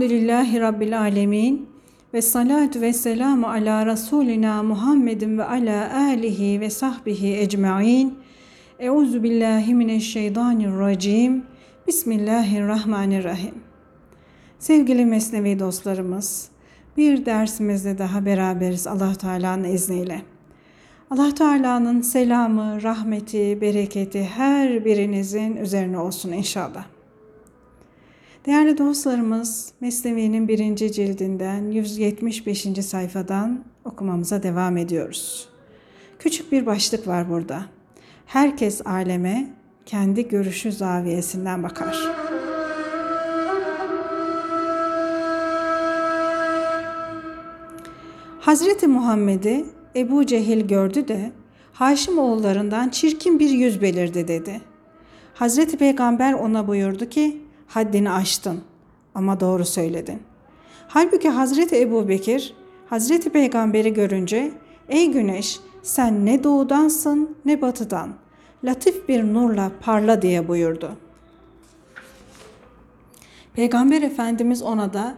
Elhamdülillahi Rabbil Alemin ve salatu ve selamu ala Resulina Muhammedin ve ala alihi ve sahbihi ecma'in. Euzu billahi mineşşeytanirracim. Bismillahirrahmanirrahim. Sevgili Mesnevi dostlarımız, bir dersimizde daha beraberiz Allah Teala'nın izniyle. Allah Teala'nın selamı, rahmeti, bereketi her birinizin üzerine olsun inşallah. Değerli dostlarımız, Mesnevi'nin birinci cildinden 175. sayfadan okumamıza devam ediyoruz. Küçük bir başlık var burada. Herkes aleme kendi görüşü zaviyesinden bakar. Hazreti Muhammed'i Ebu Cehil gördü de Haşim oğullarından çirkin bir yüz belirdi dedi. Hazreti Peygamber ona buyurdu ki haddini aştın ama doğru söyledin. Halbuki Hazreti Ebu Bekir Hazreti Peygamber'i görünce ey güneş sen ne doğudansın ne batıdan latif bir nurla parla diye buyurdu. Peygamber Efendimiz ona da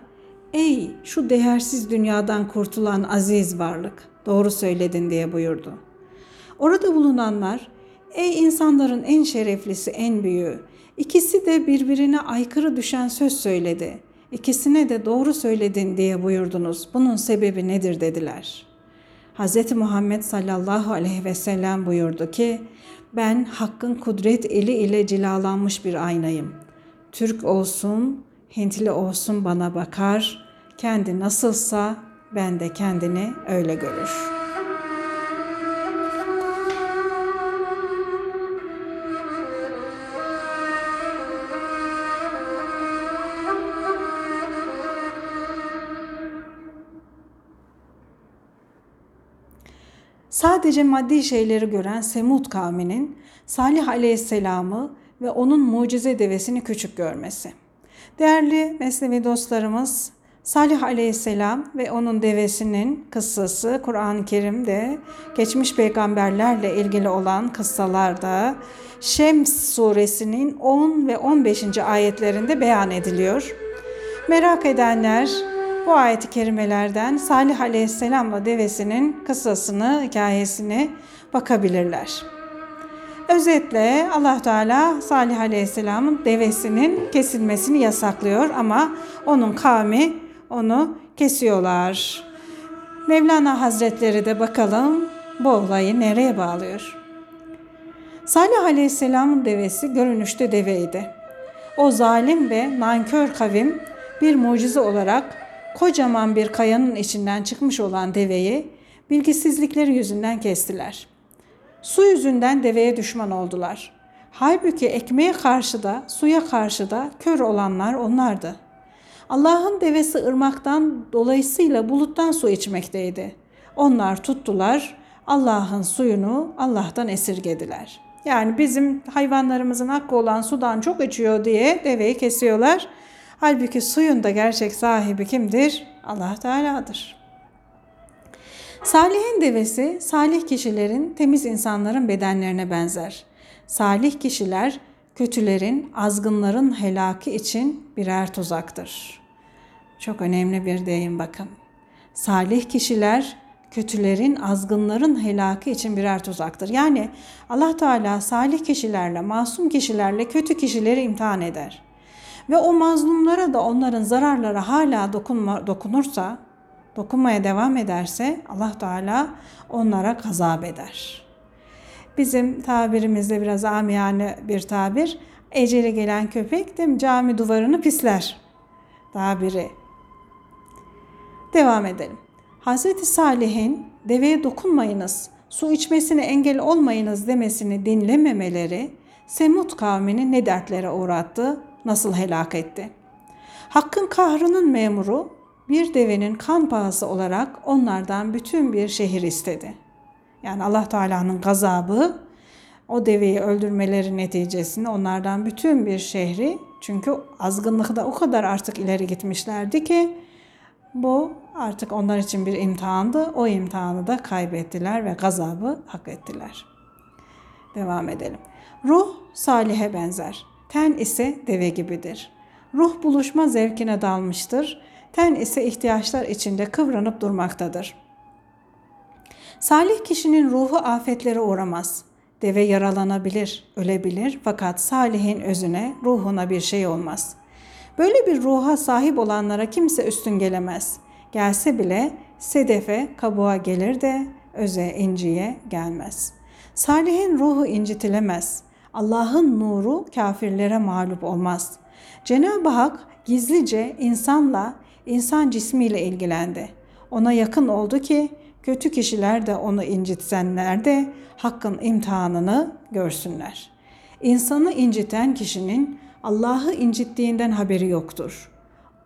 ey şu değersiz dünyadan kurtulan aziz varlık doğru söyledin diye buyurdu. Orada bulunanlar ey insanların en şereflisi en büyüğü İkisi de birbirine aykırı düşen söz söyledi. İkisine de doğru söyledin diye buyurdunuz. Bunun sebebi nedir dediler. Hz. Muhammed sallallahu aleyhi ve sellem buyurdu ki, ben hakkın kudret eli ile cilalanmış bir aynayım. Türk olsun, Hintli olsun bana bakar, kendi nasılsa ben de kendini öyle görür.'' Sadece maddi şeyleri gören Semud kavminin Salih aleyhisselamı ve onun mucize devesini küçük görmesi. Değerli Mesnevi dostlarımız, Salih aleyhisselam ve onun devesinin kıssası Kur'an-ı Kerim'de geçmiş peygamberlerle ilgili olan kıssalarda Şems suresinin 10 ve 15. ayetlerinde beyan ediliyor. Merak edenler bu ayet-i kerimelerden Salih Aleyhisselam'la devesinin kıssasını, hikayesini bakabilirler. Özetle Allah Teala Salih Aleyhisselam'ın devesinin kesilmesini yasaklıyor ama onun kavmi onu kesiyorlar. Mevlana Hazretleri de bakalım bu olayı nereye bağlıyor? Salih Aleyhisselam'ın devesi görünüşte deveydi. O zalim ve nankör kavim bir mucize olarak kocaman bir kayanın içinden çıkmış olan deveyi bilgisizlikleri yüzünden kestiler. Su yüzünden deveye düşman oldular. Halbuki ekmeğe karşı da, suya karşı da kör olanlar onlardı. Allah'ın devesi ırmaktan dolayısıyla buluttan su içmekteydi. Onlar tuttular, Allah'ın suyunu Allah'tan esirgediler. Yani bizim hayvanlarımızın hakkı olan sudan çok içiyor diye deveyi kesiyorlar. Halbuki suyun da gerçek sahibi kimdir? Allah Teala'dır. Salih'in devesi salih kişilerin, temiz insanların bedenlerine benzer. Salih kişiler kötülerin, azgınların helaki için birer tuzaktır. Çok önemli bir deyim bakın. Salih kişiler kötülerin, azgınların helaki için birer tuzaktır. Yani Allah Teala salih kişilerle, masum kişilerle kötü kişileri imtihan eder ve o mazlumlara da onların zararları hala dokunma, dokunursa, dokunmaya devam ederse Allah Teala onlara gazap eder. Bizim tabirimizde biraz amiyane bir tabir. Eceli gelen köpek de cami duvarını pisler tabiri. Devam edelim. Hazreti Salih'in deveye dokunmayınız, su içmesine engel olmayınız demesini dinlememeleri Semut kavmini ne dertlere uğrattı nasıl helak etti? Hakkın kahrının memuru bir devenin kan pahası olarak onlardan bütün bir şehir istedi. Yani Allah Teala'nın gazabı o deveyi öldürmeleri neticesinde onlardan bütün bir şehri çünkü azgınlıkta o kadar artık ileri gitmişlerdi ki bu artık onlar için bir imtihandı. O imtihanı da kaybettiler ve gazabı hak ettiler. Devam edelim. Ruh Salih'e benzer. Ten ise deve gibidir. Ruh buluşma zevkine dalmıştır. Ten ise ihtiyaçlar içinde kıvranıp durmaktadır. Salih kişinin ruhu afetlere uğramaz. Deve yaralanabilir, ölebilir fakat salihin özüne, ruhuna bir şey olmaz. Böyle bir ruha sahip olanlara kimse üstün gelemez. Gelse bile sedefe, kabuğa gelir de öze, inciye gelmez. Salihin ruhu incitilemez. Allah'ın nuru kafirlere mağlup olmaz. Cenab-ı Hak gizlice insanla, insan cismiyle ilgilendi. Ona yakın oldu ki kötü kişiler de onu incitsenler de hakkın imtihanını görsünler. İnsanı inciten kişinin Allah'ı incittiğinden haberi yoktur.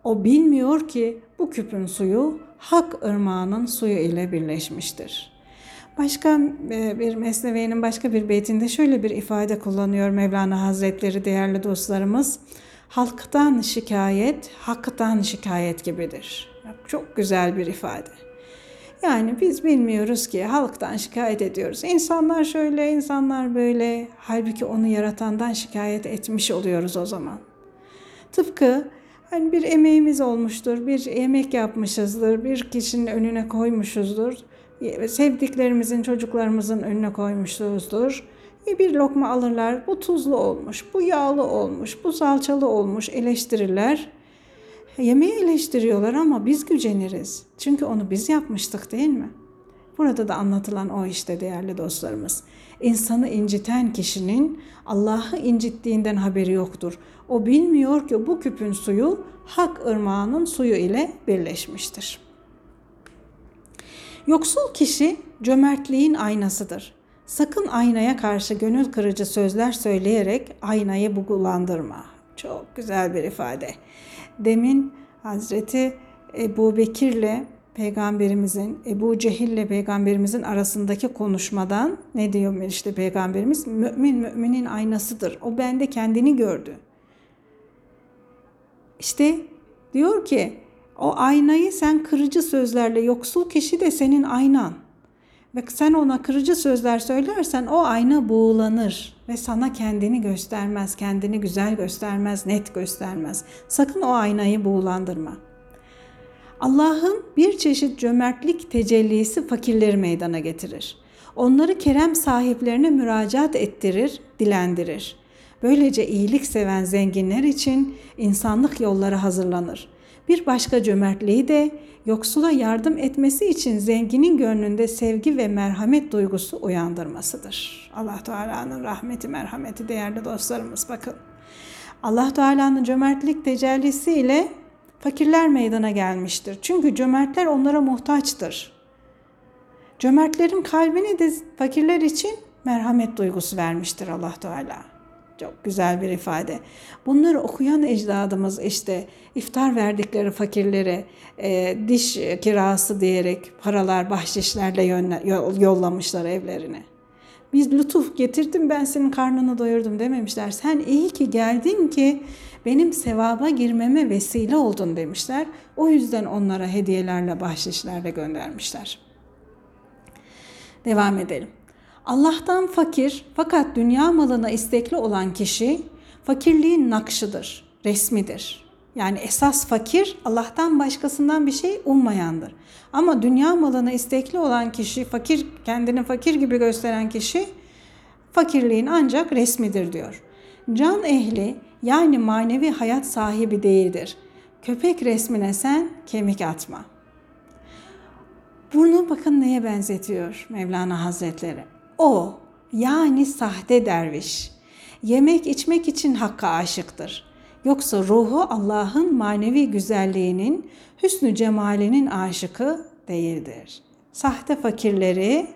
O bilmiyor ki bu küpün suyu hak ırmağının suyu ile birleşmiştir. Başka e, bir Mesnevi'nin başka bir beytinde şöyle bir ifade kullanıyor Mevlana Hazretleri değerli dostlarımız. Halktan şikayet, haktan şikayet gibidir. Çok güzel bir ifade. Yani biz bilmiyoruz ki halktan şikayet ediyoruz. İnsanlar şöyle, insanlar böyle. Halbuki onu yaratandan şikayet etmiş oluyoruz o zaman. Tıpkı hani bir emeğimiz olmuştur, bir yemek yapmışızdır, bir kişinin önüne koymuşuzdur. Sevdiklerimizin, çocuklarımızın önüne koymuşuzdur. Bir lokma alırlar, bu tuzlu olmuş, bu yağlı olmuş, bu salçalı olmuş eleştirirler. Yemeği eleştiriyorlar ama biz güceniriz. Çünkü onu biz yapmıştık değil mi? Burada da anlatılan o işte değerli dostlarımız. İnsanı inciten kişinin Allah'ı incittiğinden haberi yoktur. O bilmiyor ki bu küpün suyu hak ırmağının suyu ile birleşmiştir. Yoksul kişi cömertliğin aynasıdır. Sakın aynaya karşı gönül kırıcı sözler söyleyerek aynayı bugulandırma. Çok güzel bir ifade. Demin Hazreti Ebu Bekir'le peygamberimizin, Ebu Cehil'le peygamberimizin arasındaki konuşmadan ne diyor işte peygamberimiz? Mümin müminin aynasıdır. O bende kendini gördü. İşte diyor ki o aynayı sen kırıcı sözlerle yoksul kişi de senin aynan. Ve sen ona kırıcı sözler söylersen o ayna buğulanır ve sana kendini göstermez, kendini güzel göstermez, net göstermez. Sakın o aynayı buğulandırma. Allah'ın bir çeşit cömertlik tecellisi fakirleri meydana getirir. Onları kerem sahiplerine müracaat ettirir, dilendirir. Böylece iyilik seven zenginler için insanlık yolları hazırlanır. Bir başka cömertliği de yoksula yardım etmesi için zenginin gönlünde sevgi ve merhamet duygusu uyandırmasıdır. Allah Teala'nın rahmeti, merhameti değerli dostlarımız bakın. Allah Teala'nın cömertlik tecellisiyle fakirler meydana gelmiştir. Çünkü cömertler onlara muhtaçtır. Cömertlerin kalbini de fakirler için merhamet duygusu vermiştir Allah Teala. Çok güzel bir ifade. Bunları okuyan ecdadımız işte iftar verdikleri fakirlere e, diş kirası diyerek paralar, bahşişlerle yollamışlar evlerine. Biz lütuf getirdim ben senin karnını doyurdum dememişler. Sen iyi ki geldin ki benim sevaba girmeme vesile oldun demişler. O yüzden onlara hediyelerle, bahşişlerle göndermişler. Devam edelim. Allah'tan fakir fakat dünya malına istekli olan kişi fakirliğin nakşıdır, resmidir. Yani esas fakir Allah'tan başkasından bir şey ummayandır. Ama dünya malına istekli olan kişi, fakir kendini fakir gibi gösteren kişi fakirliğin ancak resmidir diyor. Can ehli yani manevi hayat sahibi değildir. Köpek resmine sen kemik atma. Bunu bakın neye benzetiyor Mevlana Hazretleri. O yani sahte derviş yemek içmek için hakka aşıktır. Yoksa ruhu Allah'ın manevi güzelliğinin, hüsnü cemalinin aşıkı değildir. Sahte fakirleri,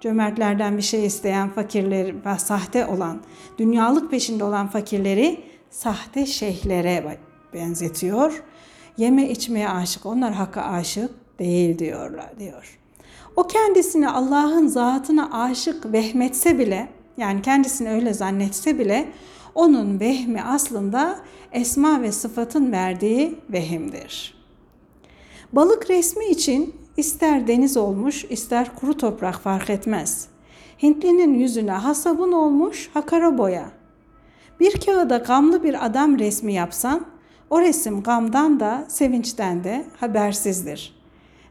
cömertlerden bir şey isteyen fakirleri ve sahte olan, dünyalık peşinde olan fakirleri sahte şeyhlere benzetiyor. Yeme içmeye aşık, onlar hakka aşık değil diyorlar diyor. O kendisini Allah'ın zatına aşık vehmetse bile yani kendisini öyle zannetse bile onun vehmi aslında esma ve sıfatın verdiği vehimdir. Balık resmi için ister deniz olmuş ister kuru toprak fark etmez. Hintlinin yüzüne hasabın olmuş ha kara boya. Bir kağıda gamlı bir adam resmi yapsan O resim gamdan da sevinçten de habersizdir.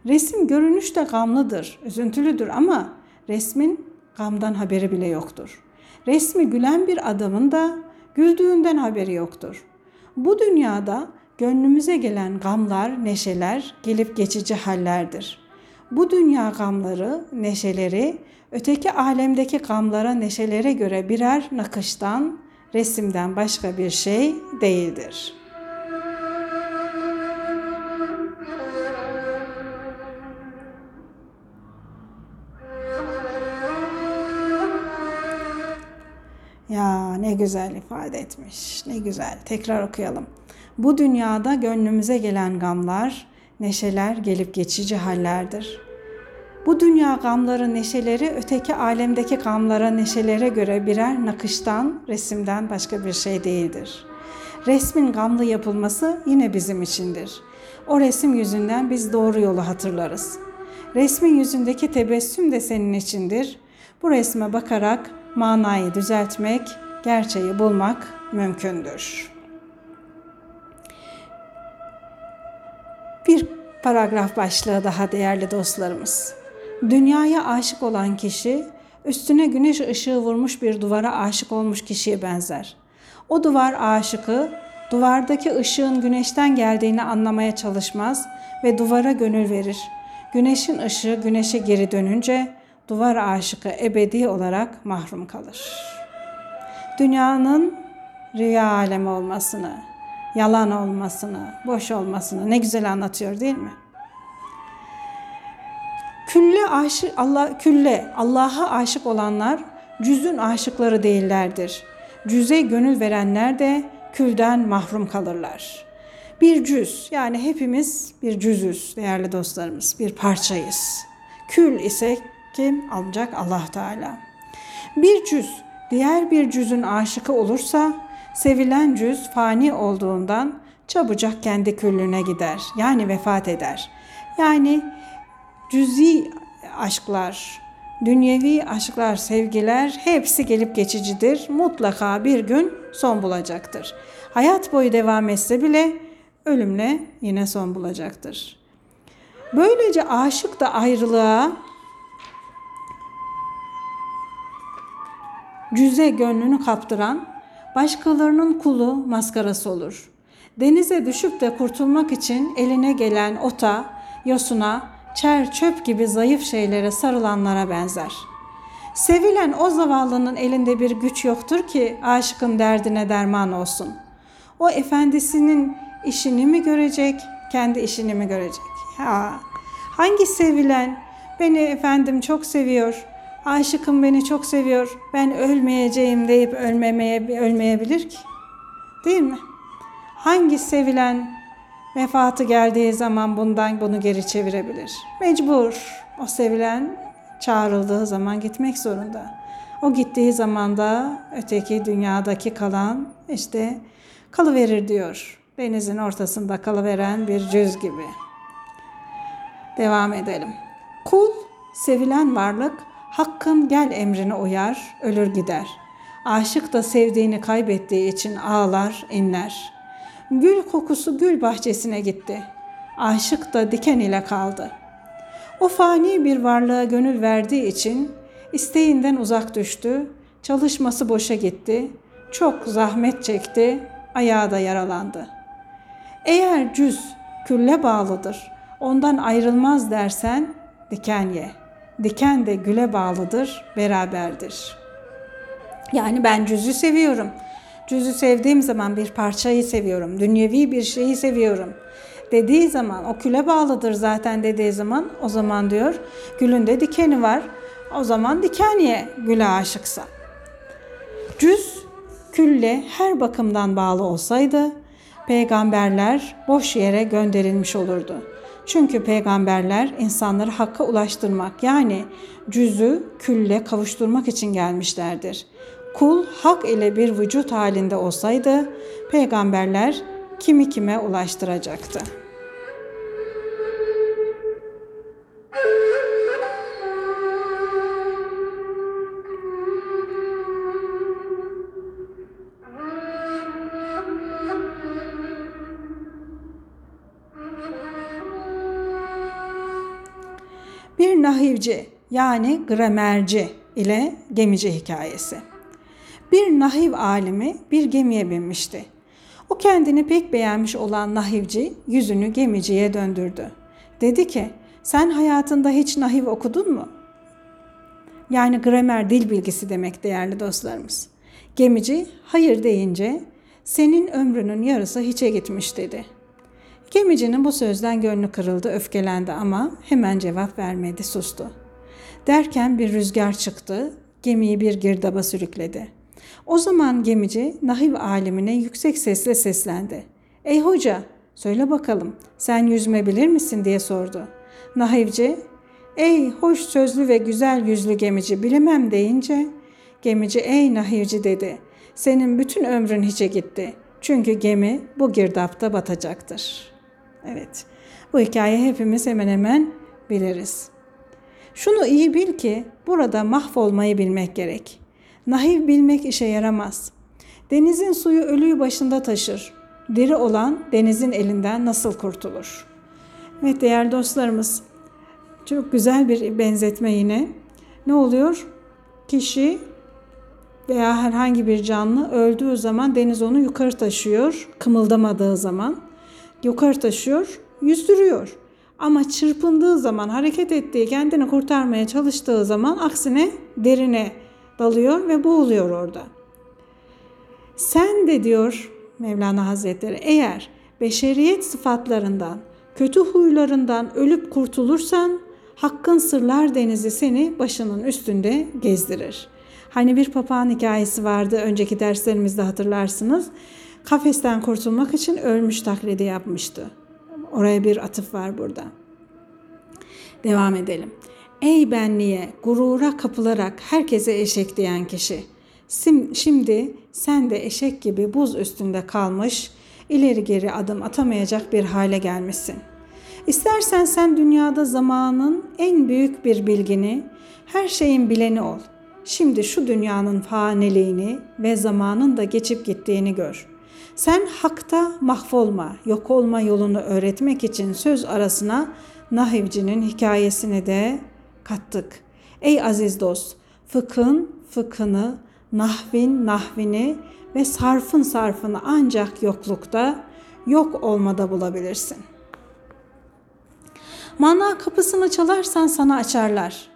Resim görünüşte gamlıdır, üzüntülüdür ama resmin gamdan haberi bile yoktur. Resmi gülen bir adamın da güldüğünden haberi yoktur. Bu dünyada gönlümüze gelen gamlar, neşeler gelip geçici hallerdir. Bu dünya gamları, neşeleri öteki alemdeki gamlara, neşelere göre birer nakıştan, resimden başka bir şey değildir. Ya ne güzel ifade etmiş. Ne güzel. Tekrar okuyalım. Bu dünyada gönlümüze gelen gamlar, neşeler gelip geçici hallerdir. Bu dünya gamları, neşeleri öteki alemdeki gamlara, neşelere göre birer nakıştan, resimden başka bir şey değildir. Resmin gamlı yapılması yine bizim içindir. O resim yüzünden biz doğru yolu hatırlarız. Resmin yüzündeki tebessüm de senin içindir. Bu resme bakarak manayı düzeltmek, gerçeği bulmak mümkündür. Bir paragraf başlığı daha değerli dostlarımız. Dünyaya aşık olan kişi üstüne güneş ışığı vurmuş bir duvara aşık olmuş kişiye benzer. O duvar aşıkı duvardaki ışığın güneşten geldiğini anlamaya çalışmaz ve duvara gönül verir. Güneşin ışığı güneşe geri dönünce duvar aşıkı ebedi olarak mahrum kalır. Dünyanın rüya alemi olmasını, yalan olmasını, boş olmasını ne güzel anlatıyor değil mi? Külle aşık Allah külle Allah'a aşık olanlar cüzün aşıkları değillerdir. Cüze gönül verenler de külden mahrum kalırlar. Bir cüz yani hepimiz bir cüzüz değerli dostlarımız, bir parçayız. Kül ise kim? Ancak Allah Teala. Bir cüz diğer bir cüzün aşıkı olursa sevilen cüz fani olduğundan çabucak kendi küllüne gider. Yani vefat eder. Yani cüzi aşklar, dünyevi aşklar, sevgiler hepsi gelip geçicidir. Mutlaka bir gün son bulacaktır. Hayat boyu devam etse bile ölümle yine son bulacaktır. Böylece aşık da ayrılığa cüze gönlünü kaptıran, başkalarının kulu maskarası olur. Denize düşüp de kurtulmak için eline gelen ota, yosuna, çer çöp gibi zayıf şeylere sarılanlara benzer. Sevilen o zavallının elinde bir güç yoktur ki aşıkın derdine derman olsun. O efendisinin işini mi görecek, kendi işini mi görecek? Ha, hangi sevilen beni efendim çok seviyor, aşıkım beni çok seviyor, ben ölmeyeceğim deyip ölmemeye ölmeyebilir ki? Değil mi? Hangi sevilen vefatı geldiği zaman bundan bunu geri çevirebilir? Mecbur. O sevilen çağrıldığı zaman gitmek zorunda. O gittiği zaman da öteki dünyadaki kalan işte kalıverir diyor. Denizin ortasında kalıveren bir cüz gibi. Devam edelim. Kul, sevilen varlık Hakkın gel emrine uyar, ölür gider. Aşık da sevdiğini kaybettiği için ağlar, inler. Gül kokusu gül bahçesine gitti. Aşık da diken ile kaldı. O fani bir varlığa gönül verdiği için isteğinden uzak düştü, çalışması boşa gitti, çok zahmet çekti, ayağı da yaralandı. Eğer cüz külle bağlıdır, ondan ayrılmaz dersen diken ye.'' Diken de güle bağlıdır, beraberdir. Yani ben cüzü seviyorum. Cüzü sevdiğim zaman bir parçayı seviyorum. Dünyevi bir şeyi seviyorum. Dediği zaman o küle bağlıdır zaten dediği zaman o zaman diyor gülünde dikeni var. O zaman diken ye güle aşıksa. Cüz külle her bakımdan bağlı olsaydı peygamberler boş yere gönderilmiş olurdu.'' Çünkü peygamberler insanları hakka ulaştırmak yani cüzü külle kavuşturmak için gelmişlerdir. Kul hak ile bir vücut halinde olsaydı peygamberler kimi kime ulaştıracaktı. Nahivci yani gramerci ile gemici hikayesi. Bir nahiv alimi bir gemiye binmişti. O kendini pek beğenmiş olan nahivci yüzünü gemiciye döndürdü. Dedi ki, sen hayatında hiç nahiv okudun mu? Yani gramer dil bilgisi demek değerli dostlarımız. Gemici hayır deyince senin ömrünün yarısı hiçe gitmiş dedi. Gemicinin bu sözden gönlü kırıldı, öfkelendi ama hemen cevap vermedi, sustu. Derken bir rüzgar çıktı, gemiyi bir girdaba sürükledi. O zaman gemici nahiv alimine yüksek sesle seslendi. Ey hoca, söyle bakalım, sen yüzme bilir misin diye sordu. Nahivci, ey hoş sözlü ve güzel yüzlü gemici bilemem deyince, gemici ey nahivci dedi, senin bütün ömrün hiçe gitti. Çünkü gemi bu girdapta batacaktır. Evet, bu hikaye hepimiz hemen hemen biliriz. Şunu iyi bil ki burada mahvolmayı bilmek gerek. Nahiv bilmek işe yaramaz. Denizin suyu ölüyü başında taşır. Diri olan denizin elinden nasıl kurtulur? Evet değerli dostlarımız, çok güzel bir benzetme yine. Ne oluyor? Kişi veya herhangi bir canlı öldüğü zaman deniz onu yukarı taşıyor, kımıldamadığı zaman yukarı taşıyor, yüzdürüyor. Ama çırpındığı zaman, hareket ettiği, kendini kurtarmaya çalıştığı zaman aksine derine dalıyor ve boğuluyor orada. Sen de diyor Mevlana Hazretleri eğer beşeriyet sıfatlarından, kötü huylarından ölüp kurtulursan Hakkın sırlar denizi seni başının üstünde gezdirir. Hani bir papağan hikayesi vardı önceki derslerimizde hatırlarsınız. Kafesten kurtulmak için ölmüş taklidi yapmıştı. Oraya bir atıf var burada. Devam edelim. Ey benliğe, gurura kapılarak herkese eşek diyen kişi. Şimdi sen de eşek gibi buz üstünde kalmış, ileri geri adım atamayacak bir hale gelmişsin. İstersen sen dünyada zamanın en büyük bir bilgini, her şeyin bileni ol. Şimdi şu dünyanın faniliğini ve zamanın da geçip gittiğini gör. Sen hakta mahvolma, yok olma yolunu öğretmek için söz arasına Nahivci'nin hikayesini de kattık. Ey aziz dost, fıkhın fıkhını, nahvin nahvini ve sarfın sarfını ancak yoklukta, yok olmada bulabilirsin. Mana kapısını çalarsan sana açarlar.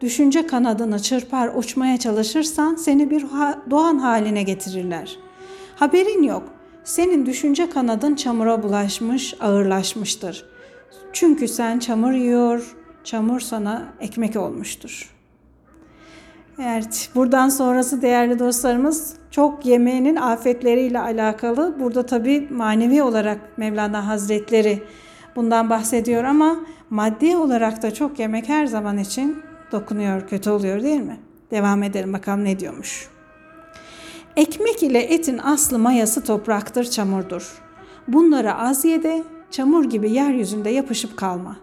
Düşünce kanadını çırpar uçmaya çalışırsan seni bir doğan haline getirirler. Haberin yok. Senin düşünce kanadın çamura bulaşmış, ağırlaşmıştır. Çünkü sen çamur yiyor, çamur sana ekmek olmuştur. Evet, buradan sonrası değerli dostlarımız çok yemeğinin afetleriyle alakalı. Burada tabi manevi olarak Mevlana Hazretleri bundan bahsediyor ama maddi olarak da çok yemek her zaman için dokunuyor, kötü oluyor değil mi? Devam edelim bakalım ne diyormuş. Ekmek ile etin aslı mayası topraktır, çamurdur. Bunları az ye de çamur gibi yeryüzünde yapışıp kalma.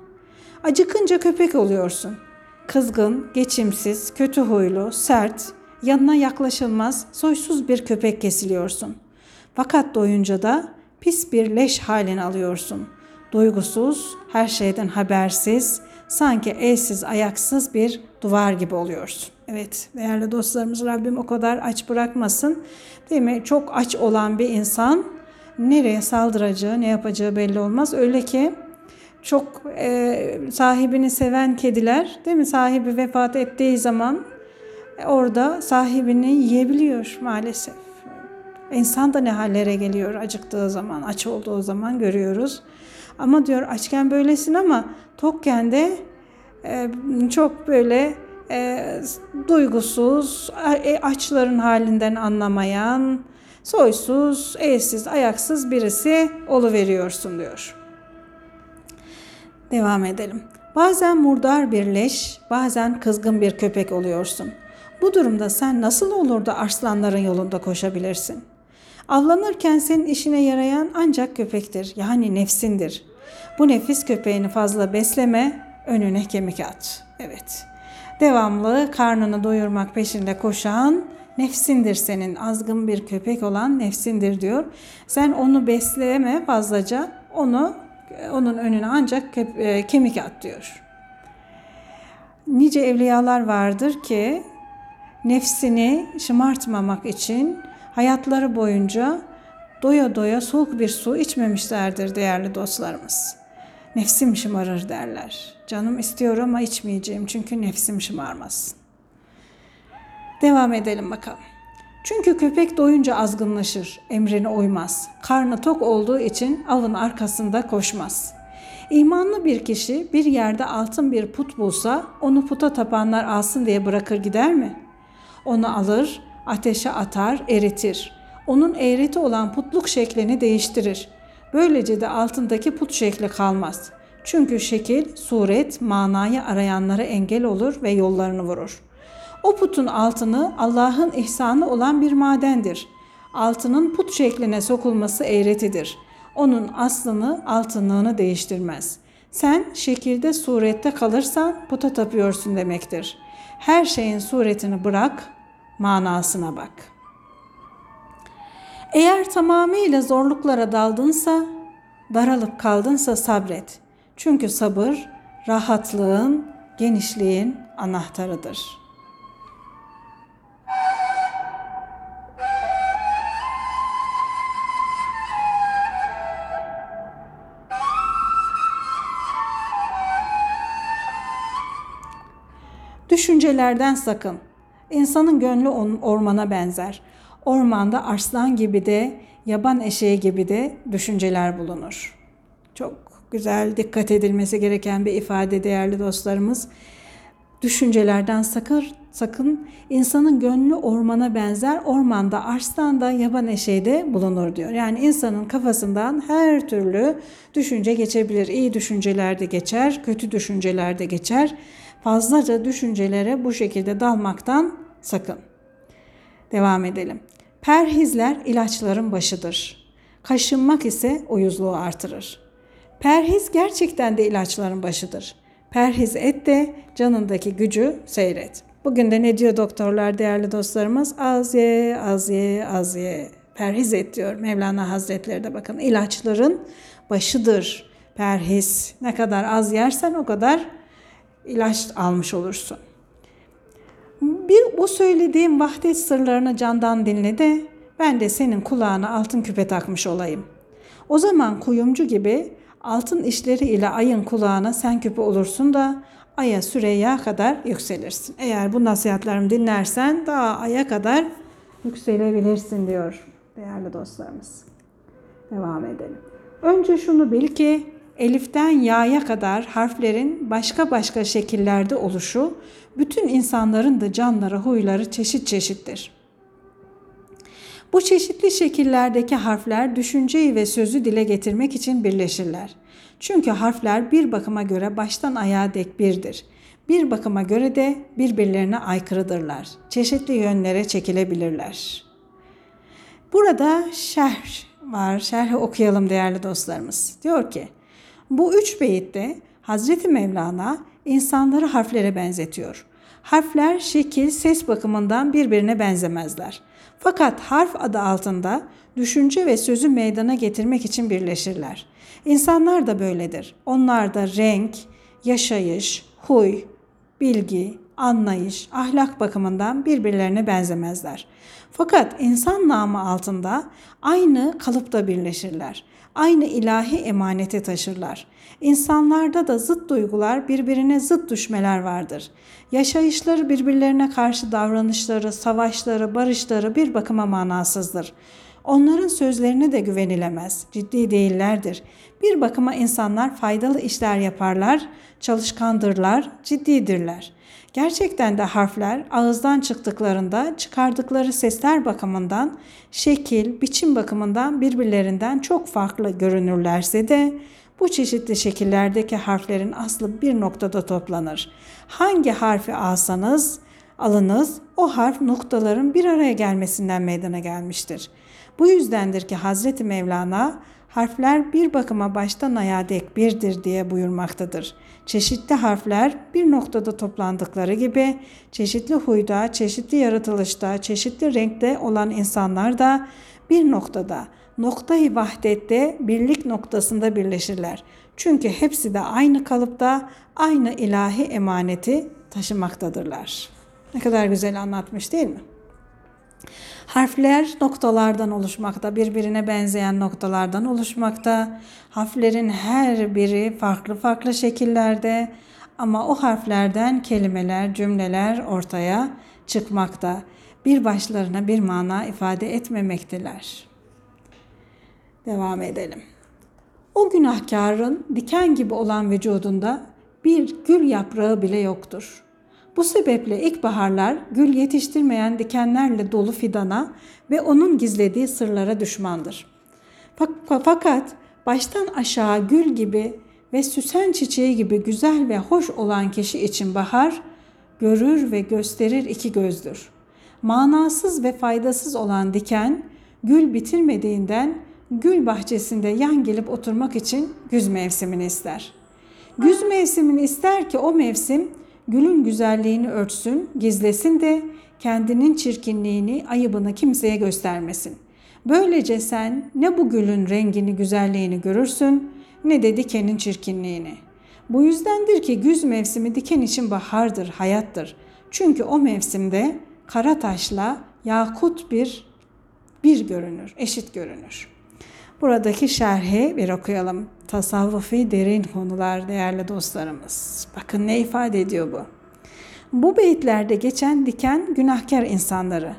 Acıkınca köpek oluyorsun. Kızgın, geçimsiz, kötü huylu, sert, yanına yaklaşılmaz, soysuz bir köpek kesiliyorsun. Fakat doyunca da pis bir leş halini alıyorsun. Duygusuz, her şeyden habersiz, sanki elsiz ayaksız bir duvar gibi oluyorsun. Evet değerli dostlarımız Rabbim o kadar aç bırakmasın. Değil mi? Çok aç olan bir insan nereye saldıracağı, ne yapacağı belli olmaz. Öyle ki çok e, sahibini seven kediler değil mi? Sahibi vefat ettiği zaman orada sahibini yiyebiliyor maalesef. İnsan da ne hallere geliyor acıktığı zaman, aç olduğu zaman görüyoruz. Ama diyor açken böylesin ama tokken de e, çok böyle e, duygusuz, e, açların halinden anlamayan, soysuz, elsiz, ayaksız birisi oluveriyorsun diyor. Devam edelim. Bazen murdar bir leş, bazen kızgın bir köpek oluyorsun. Bu durumda sen nasıl olur da arslanların yolunda koşabilirsin? Avlanırken senin işine yarayan ancak köpektir, yani nefsindir. Bu nefis köpeğini fazla besleme, önüne kemik at. Evet. Devamlı karnını doyurmak peşinde koşan nefsindir senin. Azgın bir köpek olan nefsindir diyor. Sen onu besleme fazlaca. Onu onun önüne ancak e, kemik at diyor. nice evliyalar vardır ki nefsini şımartmamak için hayatları boyunca doya doya soğuk bir su içmemişlerdir değerli dostlarımız. Nefsim şımarır derler. Canım istiyor ama içmeyeceğim çünkü nefsim şımarmasın. Devam edelim bakalım. Çünkü köpek doyunca azgınlaşır, emrine uymaz. Karnı tok olduğu için avın arkasında koşmaz. İmanlı bir kişi bir yerde altın bir put bulsa onu puta tapanlar alsın diye bırakır gider mi? Onu alır, ateşe atar, eritir. Onun eğreti olan putluk şeklini değiştirir. Böylece de altındaki put şekli kalmaz. Çünkü şekil, suret, manayı arayanlara engel olur ve yollarını vurur.'' O putun altını Allah'ın ihsanı olan bir madendir. Altının put şekline sokulması eğretidir. Onun aslını altınlığını değiştirmez. Sen şekilde surette kalırsan puta tapıyorsun demektir. Her şeyin suretini bırak, manasına bak. Eğer tamamıyla zorluklara daldınsa, daralıp kaldınsa sabret. Çünkü sabır rahatlığın, genişliğin anahtarıdır.'' Düşüncelerden sakın. İnsanın gönlü ormana benzer. Ormanda arslan gibi de, yaban eşeği gibi de düşünceler bulunur. Çok güzel, dikkat edilmesi gereken bir ifade değerli dostlarımız. Düşüncelerden sakın, sakın insanın gönlü ormana benzer. Ormanda arslan da yaban eşeği de bulunur diyor. Yani insanın kafasından her türlü düşünce geçebilir. İyi düşünceler de geçer, kötü düşünceler de geçer fazlaca düşüncelere bu şekilde dalmaktan sakın. Devam edelim. Perhizler ilaçların başıdır. Kaşınmak ise uyuzluğu artırır. Perhiz gerçekten de ilaçların başıdır. Perhiz et de canındaki gücü seyret. Bugün de ne diyor doktorlar değerli dostlarımız? Az ye, az ye, az ye. Perhiz et diyor Mevlana Hazretleri de bakın ilaçların başıdır perhiz. Ne kadar az yersen o kadar ilaç almış olursun. Bir o söylediğim vahdet sırlarını candan dinle de ben de senin kulağına altın küpe takmış olayım. O zaman kuyumcu gibi altın işleri ile ayın kulağına sen küpe olursun da aya Süreyya kadar yükselirsin. Eğer bu nasihatlerimi dinlersen daha aya kadar yükselebilirsin diyor değerli dostlarımız. Devam edelim. Önce şunu bil ki eliften ya'ya kadar harflerin başka başka şekillerde oluşu, bütün insanların da canları, huyları çeşit çeşittir. Bu çeşitli şekillerdeki harfler düşünceyi ve sözü dile getirmek için birleşirler. Çünkü harfler bir bakıma göre baştan ayağa dek birdir. Bir bakıma göre de birbirlerine aykırıdırlar. Çeşitli yönlere çekilebilirler. Burada şerh var. Şerhi okuyalım değerli dostlarımız. Diyor ki, bu üç beyitte Hazreti Mevlana insanları harflere benzetiyor. Harfler şekil, ses bakımından birbirine benzemezler. Fakat harf adı altında düşünce ve sözü meydana getirmek için birleşirler. İnsanlar da böyledir. Onlar da renk, yaşayış, huy, bilgi, anlayış, ahlak bakımından birbirlerine benzemezler. Fakat insan namı altında aynı kalıpta birleşirler aynı ilahi emaneti taşırlar. İnsanlarda da zıt duygular, birbirine zıt düşmeler vardır. Yaşayışları birbirlerine karşı davranışları, savaşları, barışları bir bakıma manasızdır. Onların sözlerine de güvenilemez, ciddi değillerdir. Bir bakıma insanlar faydalı işler yaparlar, çalışkandırlar, ciddidirler.'' Gerçekten de harfler ağızdan çıktıklarında çıkardıkları sesler bakımından, şekil, biçim bakımından birbirlerinden çok farklı görünürlerse de bu çeşitli şekillerdeki harflerin aslı bir noktada toplanır. Hangi harfi alsanız, alınız o harf noktaların bir araya gelmesinden meydana gelmiştir. Bu yüzdendir ki Hazreti Mevlana harfler bir bakıma baştan ayağa dek birdir diye buyurmaktadır. Çeşitli harfler bir noktada toplandıkları gibi çeşitli huyda, çeşitli yaratılışta, çeşitli renkte olan insanlar da bir noktada noktayı vahdette birlik noktasında birleşirler. Çünkü hepsi de aynı kalıpta aynı ilahi emaneti taşımaktadırlar. Ne kadar güzel anlatmış değil mi? Harfler noktalardan oluşmakta, birbirine benzeyen noktalardan oluşmakta. Harflerin her biri farklı farklı şekillerde ama o harflerden kelimeler, cümleler ortaya çıkmakta. Bir başlarına bir mana ifade etmemekteler. Devam edelim. O günahkarın diken gibi olan vücudunda bir gül yaprağı bile yoktur. Bu sebeple ilkbaharlar gül yetiştirmeyen dikenlerle dolu fidana ve onun gizlediği sırlara düşmandır. Fakat baştan aşağı gül gibi ve süsen çiçeği gibi güzel ve hoş olan kişi için bahar görür ve gösterir iki gözdür. Manasız ve faydasız olan diken gül bitirmediğinden gül bahçesinde yan gelip oturmak için güz mevsimini ister. Güz mevsimini ister ki o mevsim gülün güzelliğini örtsün, gizlesin de kendinin çirkinliğini, ayıbını kimseye göstermesin. Böylece sen ne bu gülün rengini, güzelliğini görürsün ne de dikenin çirkinliğini. Bu yüzdendir ki güz mevsimi diken için bahardır, hayattır. Çünkü o mevsimde kara taşla yakut bir bir görünür, eşit görünür. Buradaki şerhi bir okuyalım. Tasavvufi derin konular değerli dostlarımız. Bakın ne ifade ediyor bu. Bu beyitlerde geçen diken günahkar insanları,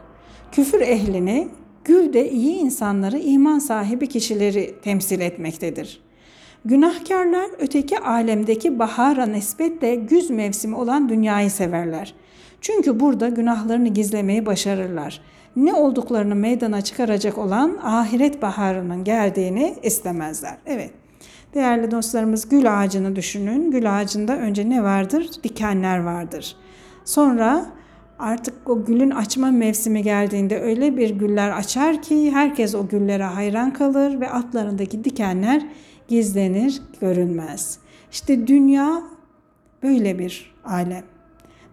küfür ehlini, gül de iyi insanları, iman sahibi kişileri temsil etmektedir. Günahkarlar öteki alemdeki bahara nispetle güz mevsimi olan dünyayı severler. Çünkü burada günahlarını gizlemeyi başarırlar ne olduklarını meydana çıkaracak olan ahiret baharının geldiğini istemezler. Evet. Değerli dostlarımız gül ağacını düşünün. Gül ağacında önce ne vardır? Dikenler vardır. Sonra artık o gülün açma mevsimi geldiğinde öyle bir güller açar ki herkes o güllere hayran kalır ve altlarındaki dikenler gizlenir, görünmez. İşte dünya böyle bir alem.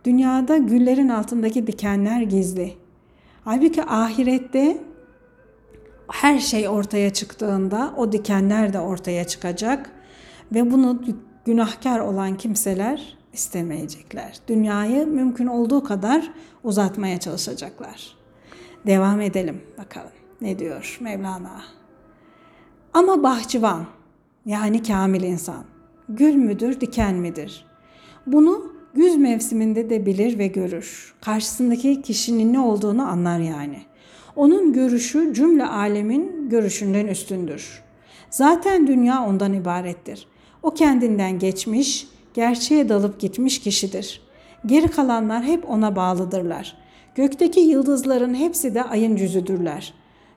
Dünyada güllerin altındaki dikenler gizli. Halbuki ahirette her şey ortaya çıktığında o dikenler de ortaya çıkacak ve bunu günahkar olan kimseler istemeyecekler. Dünyayı mümkün olduğu kadar uzatmaya çalışacaklar. Devam edelim bakalım. Ne diyor Mevlana? Ama bahçıvan yani kamil insan gül müdür, diken midir? Bunu güz mevsiminde de bilir ve görür. Karşısındaki kişinin ne olduğunu anlar yani. Onun görüşü cümle alemin görüşünden üstündür. Zaten dünya ondan ibarettir. O kendinden geçmiş, gerçeğe dalıp gitmiş kişidir. Geri kalanlar hep ona bağlıdırlar. Gökteki yıldızların hepsi de ayın yüzüdürler.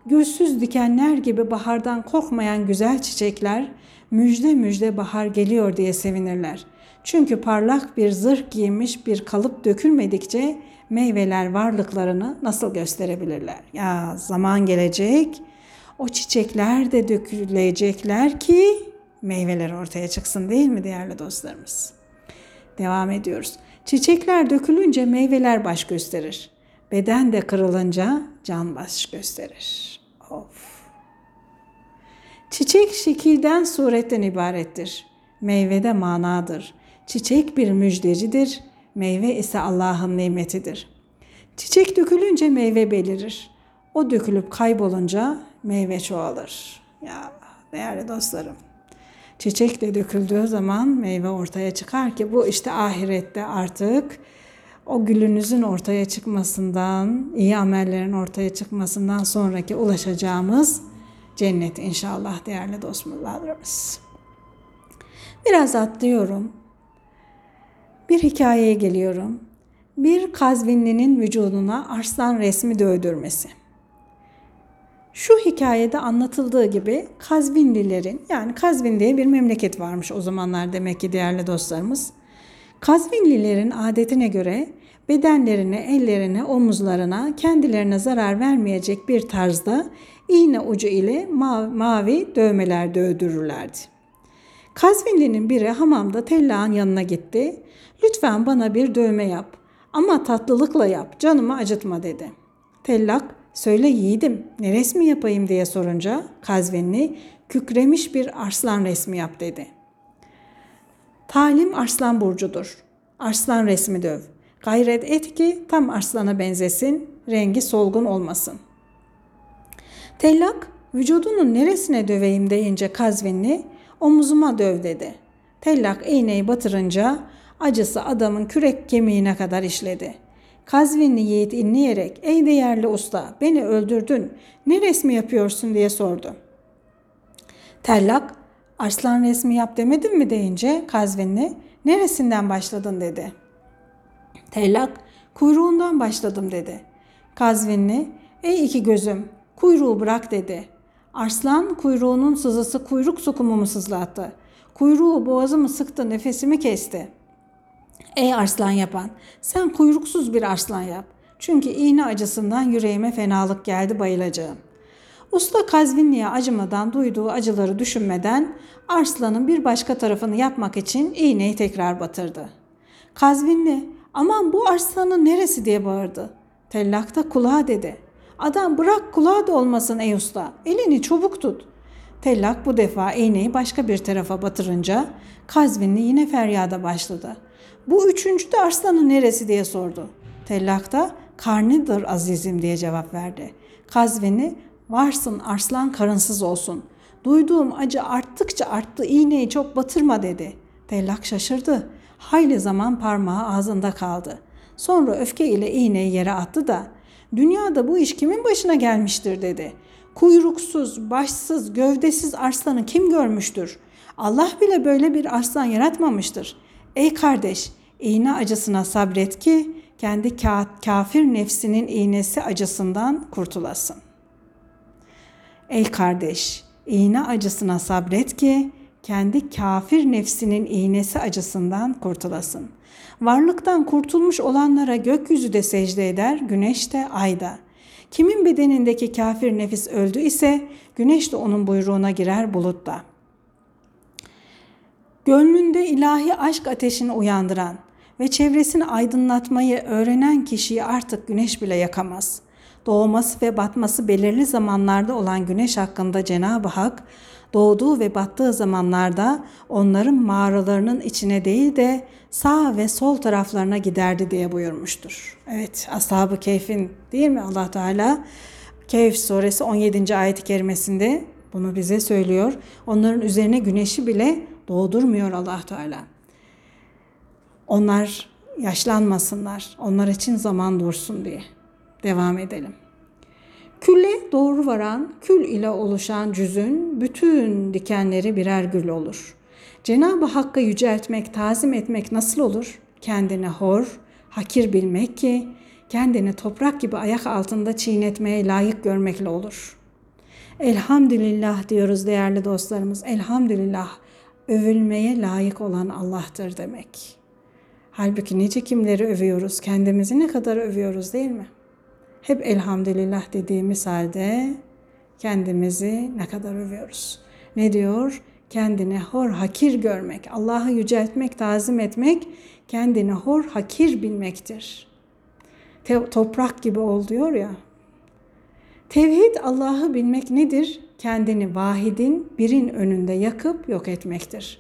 Gülsüz dikenler gibi bahardan korkmayan güzel çiçekler müjde müjde bahar geliyor diye sevinirler. Çünkü parlak bir zırh giymiş bir kalıp dökülmedikçe meyveler varlıklarını nasıl gösterebilirler? Ya zaman gelecek, o çiçekler de dökülecekler ki meyveler ortaya çıksın değil mi değerli dostlarımız? Devam ediyoruz. Çiçekler dökülünce meyveler baş gösterir. Beden de kırılınca can baş gösterir. Of. Çiçek şekilden suretten ibarettir. Meyve de manadır. Çiçek bir müjdecidir, meyve ise Allah'ın nimetidir. Çiçek dökülünce meyve belirir. O dökülüp kaybolunca meyve çoğalır. Ya değerli dostlarım. Çiçek de döküldüğü zaman meyve ortaya çıkar ki bu işte ahirette artık o gülünüzün ortaya çıkmasından, iyi amellerin ortaya çıkmasından sonraki ulaşacağımız cennet inşallah değerli dostlarımız. Biraz atlıyorum. Bir hikayeye geliyorum. Bir Kazvinli'nin vücuduna arslan resmi dövdürmesi. Şu hikayede anlatıldığı gibi Kazvinlilerin yani Kazvin diye bir memleket varmış o zamanlar demek ki değerli dostlarımız. Kazvinlilerin adetine göre bedenlerine, ellerine, omuzlarına kendilerine zarar vermeyecek bir tarzda iğne ucu ile mavi, mavi dövmeler dövdürürlerdi. Kazvinli'nin biri hamamda tellağın yanına gitti. Lütfen bana bir dövme yap ama tatlılıkla yap, canımı acıtma dedi. Tellak Söyle yiğidim ne resmi yapayım diye sorunca Kazvinli kükremiş bir arslan resmi yap dedi. Talim arslan burcudur. Arslan resmi döv. Gayret et ki tam arslana benzesin, rengi solgun olmasın. Tellak vücudunun neresine döveyim deyince Kazvinli omuzuma döv dedi. Tellak iğneyi batırınca acısı adamın kürek kemiğine kadar işledi. Kazvinli yiğit inleyerek ey değerli usta beni öldürdün ne resmi yapıyorsun diye sordu. Tellak arslan resmi yap demedim mi deyince Kazvinli neresinden başladın dedi. Tellak kuyruğundan başladım dedi. Kazvinli ey iki gözüm kuyruğu bırak dedi. Arslan kuyruğunun sızısı kuyruk sokumumu sızlattı. Kuyruğu boğazımı sıktı nefesimi kesti. Ey arslan yapan sen kuyruksuz bir arslan yap. Çünkü iğne acısından yüreğime fenalık geldi bayılacağım. Usta Kazvinli'ye acımadan duyduğu acıları düşünmeden arslanın bir başka tarafını yapmak için iğneyi tekrar batırdı. Kazvinli aman bu arslanın neresi diye bağırdı. Tellak da kulağa dedi. Adam bırak kulağı da olmasın ey usta. Elini çabuk tut. Tellak bu defa iğneyi başka bir tarafa batırınca Kazvinli yine feryada başladı. Bu üçüncü de arslanın neresi diye sordu. Tellak da karnıdır azizim diye cevap verdi. Kazvinli varsın arslan karınsız olsun. Duyduğum acı arttıkça arttı iğneyi çok batırma dedi. Tellak şaşırdı. Hayli zaman parmağı ağzında kaldı. Sonra öfke ile iğneyi yere attı da dünyada bu iş kimin başına gelmiştir dedi. Kuyruksuz, başsız, gövdesiz arslanı kim görmüştür? Allah bile böyle bir arslan yaratmamıştır. Ey kardeş, iğne acısına sabret ki kendi kafir nefsinin iğnesi acısından kurtulasın. Ey kardeş, iğne acısına sabret ki kendi kafir nefsinin iğnesi acısından kurtulasın. Varlıktan kurtulmuş olanlara gökyüzü de secde eder, güneş de ay da. Kimin bedenindeki kafir nefis öldü ise güneş de onun buyruğuna girer bulutta. Gönlünde ilahi aşk ateşini uyandıran ve çevresini aydınlatmayı öğrenen kişiyi artık güneş bile yakamaz. Doğması ve batması belirli zamanlarda olan güneş hakkında Cenab-ı Hak doğduğu ve battığı zamanlarda onların mağaralarının içine değil de sağ ve sol taraflarına giderdi diye buyurmuştur. Evet, Ashab-ı Keyf'in değil mi Allah Teala? Keyf suresi 17. ayet-i kerimesinde bunu bize söylüyor. Onların üzerine güneşi bile doğdurmuyor Allah Teala. Onlar yaşlanmasınlar. Onlar için zaman dursun diye. Devam edelim. Külle doğru varan, kül ile oluşan cüzün bütün dikenleri birer gül olur. Cenab-ı Hakk'ı yüceltmek, tazim etmek nasıl olur? Kendine hor, hakir bilmek ki kendini toprak gibi ayak altında çiğnetmeye layık görmekle olur. Elhamdülillah diyoruz değerli dostlarımız. Elhamdülillah övülmeye layık olan Allah'tır demek. Halbuki nice kimleri övüyoruz, kendimizi ne kadar övüyoruz değil mi? Hep elhamdülillah dediğimiz halde kendimizi ne kadar övüyoruz. Ne diyor? Kendini hor hakir görmek, Allah'ı yüceltmek, tazim etmek, kendini hor hakir bilmektir. Te- toprak gibi ol diyor ya. Tevhid Allah'ı bilmek nedir? Kendini vahidin birin önünde yakıp yok etmektir.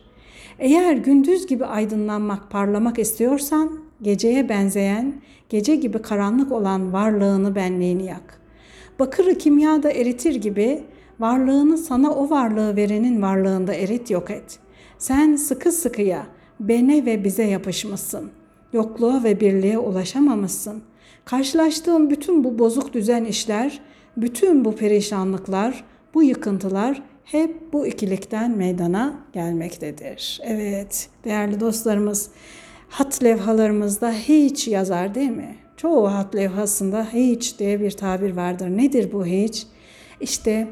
Eğer gündüz gibi aydınlanmak, parlamak istiyorsan geceye benzeyen, gece gibi karanlık olan varlığını, benliğini yak. Bakırı kimyada eritir gibi varlığını sana o varlığı verenin varlığında erit yok et. Sen sıkı sıkıya bene ve bize yapışmışsın. Yokluğa ve birliğe ulaşamamışsın. Karşılaştığın bütün bu bozuk düzen işler, bütün bu perişanlıklar, bu yıkıntılar hep bu ikilikten meydana gelmektedir. Evet değerli dostlarımız hat levhalarımızda hiç yazar değil mi? Çoğu hat levhasında hiç diye bir tabir vardır. Nedir bu hiç? İşte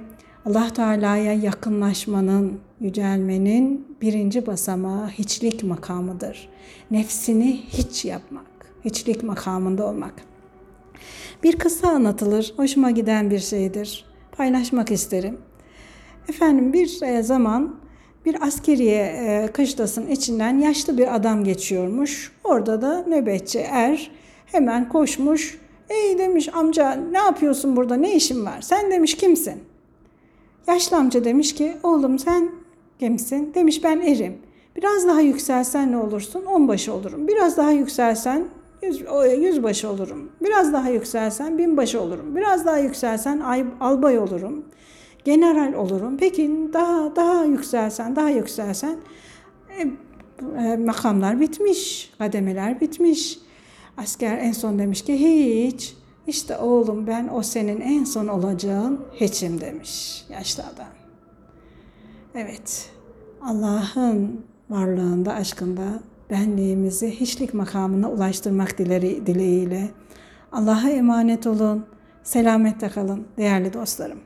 Allah Teala'ya yakınlaşmanın, yücelmenin birinci basamağı hiçlik makamıdır. Nefsini hiç yapmak, hiçlik makamında olmak. Bir kısa anlatılır, hoşuma giden bir şeydir. Paylaşmak isterim. Efendim bir zaman bir askeriye e, kışlasın içinden yaşlı bir adam geçiyormuş. Orada da nöbetçi er hemen koşmuş Ey demiş amca ne yapıyorsun burada ne işin var? Sen demiş kimsin? Yaşlı amca demiş ki oğlum sen kimsin? Demiş ben erim. Biraz daha yükselsen ne olursun? Onbaşı olurum. Biraz daha yükselsen yüz, yüzbaşı olurum. Biraz daha yükselsen binbaşı olurum. Biraz daha yükselsen ay, albay olurum. General olurum. Peki daha daha yükselsen, daha yükselsen e, e, makamlar bitmiş, kademeler bitmiş. Asker en son demiş ki hiç. İşte oğlum ben o senin en son olacağın hiçim demiş yaşlı adam. Evet, Allah'ın varlığında, aşkında benliğimizi hiçlik makamına ulaştırmak dileri, dileğiyle Allah'a emanet olun, selamette kalın değerli dostlarım.